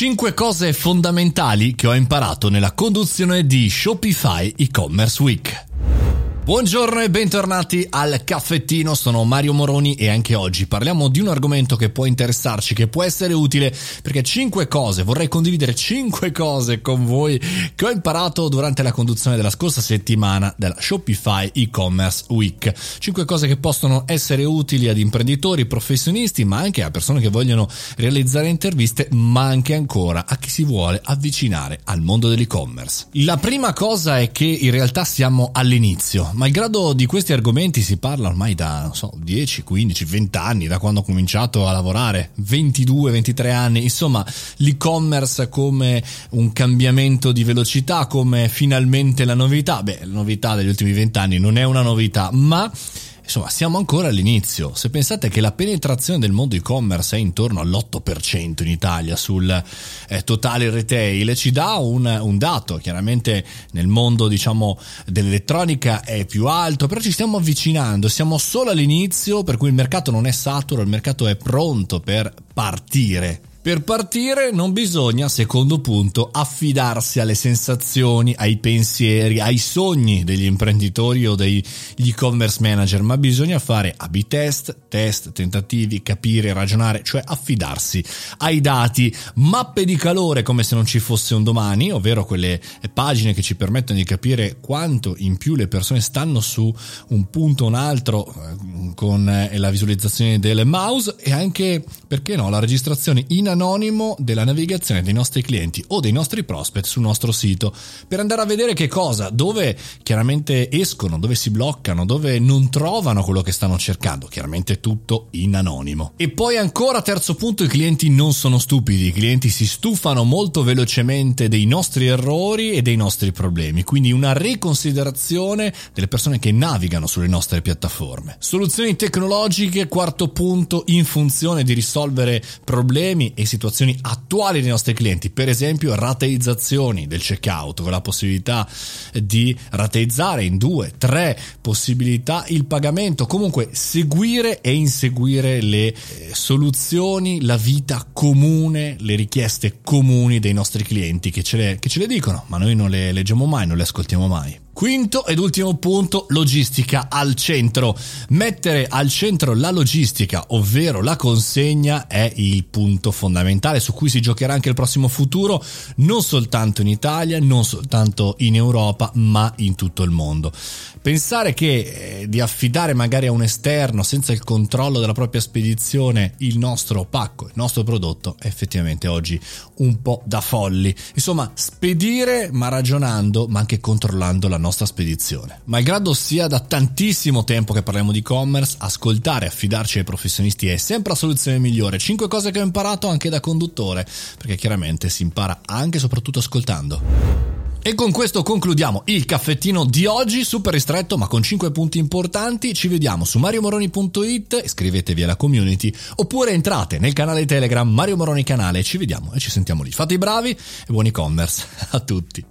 5 cose fondamentali che ho imparato nella conduzione di Shopify e-commerce week. Buongiorno e bentornati al caffettino, sono Mario Moroni e anche oggi parliamo di un argomento che può interessarci, che può essere utile, perché 5 cose, vorrei condividere 5 cose con voi che ho imparato durante la conduzione della scorsa settimana della Shopify e-commerce week. 5 cose che possono essere utili ad imprenditori, professionisti, ma anche a persone che vogliono realizzare interviste, ma anche ancora a chi si vuole avvicinare al mondo dell'e-commerce. La prima cosa è che in realtà siamo all'inizio malgrado di questi argomenti si parla ormai da, non so, 10, 15, 20 anni, da quando ho cominciato a lavorare, 22, 23 anni, insomma, l'e-commerce come un cambiamento di velocità, come finalmente la novità. Beh, la novità degli ultimi 20 anni non è una novità, ma Insomma, siamo ancora all'inizio. Se pensate che la penetrazione del mondo e-commerce è intorno all'8% in Italia sul eh, totale retail, ci dà un, un, dato. Chiaramente nel mondo, diciamo, dell'elettronica è più alto, però ci stiamo avvicinando. Siamo solo all'inizio, per cui il mercato non è saturo, il mercato è pronto per partire. Per partire non bisogna, secondo punto, affidarsi alle sensazioni, ai pensieri, ai sogni degli imprenditori o degli e-commerce manager, ma bisogna fare A-B test, test, tentativi, capire, ragionare, cioè affidarsi ai dati, mappe di calore come se non ci fosse un domani, ovvero quelle pagine che ci permettono di capire quanto in più le persone stanno su un punto o un altro eh, con eh, la visualizzazione del mouse e anche, perché no, la registrazione in anonimo della navigazione dei nostri clienti o dei nostri prospect sul nostro sito per andare a vedere che cosa, dove chiaramente escono, dove si bloccano, dove non trovano quello che stanno cercando, chiaramente tutto in anonimo. E poi ancora terzo punto, i clienti non sono stupidi, i clienti si stufano molto velocemente dei nostri errori e dei nostri problemi, quindi una riconsiderazione delle persone che navigano sulle nostre piattaforme. Soluzioni tecnologiche, quarto punto, in funzione di risolvere problemi e situazioni attuali dei nostri clienti, per esempio rateizzazioni del checkout con la possibilità di rateizzare in due, tre possibilità il pagamento, comunque seguire e inseguire le eh, soluzioni, la vita comune, le richieste comuni dei nostri clienti che ce le, che ce le dicono, ma noi non le leggiamo mai, non le ascoltiamo mai. Quinto ed ultimo punto, logistica al centro. Mettere al centro la logistica, ovvero la consegna, è il punto fondamentale su cui si giocherà anche il prossimo futuro, non soltanto in Italia, non soltanto in Europa, ma in tutto il mondo. Pensare che eh, di affidare magari a un esterno senza il controllo della propria spedizione il nostro pacco, il nostro prodotto, è effettivamente oggi un po' da folli. Insomma, spedire ma ragionando, ma anche controllando la nostra nostra spedizione. Malgrado sia da tantissimo tempo che parliamo di e-commerce, ascoltare e affidarci ai professionisti è sempre la soluzione migliore. 5 cose che ho imparato anche da conduttore, perché chiaramente si impara anche e soprattutto ascoltando. E con questo concludiamo il caffettino di oggi, super ristretto ma con 5 punti importanti. Ci vediamo su mariomoroni.it, iscrivetevi alla community oppure entrate nel canale Telegram Mario Moroni Canale. Ci vediamo e ci sentiamo lì. Fate i bravi e buon e-commerce a tutti.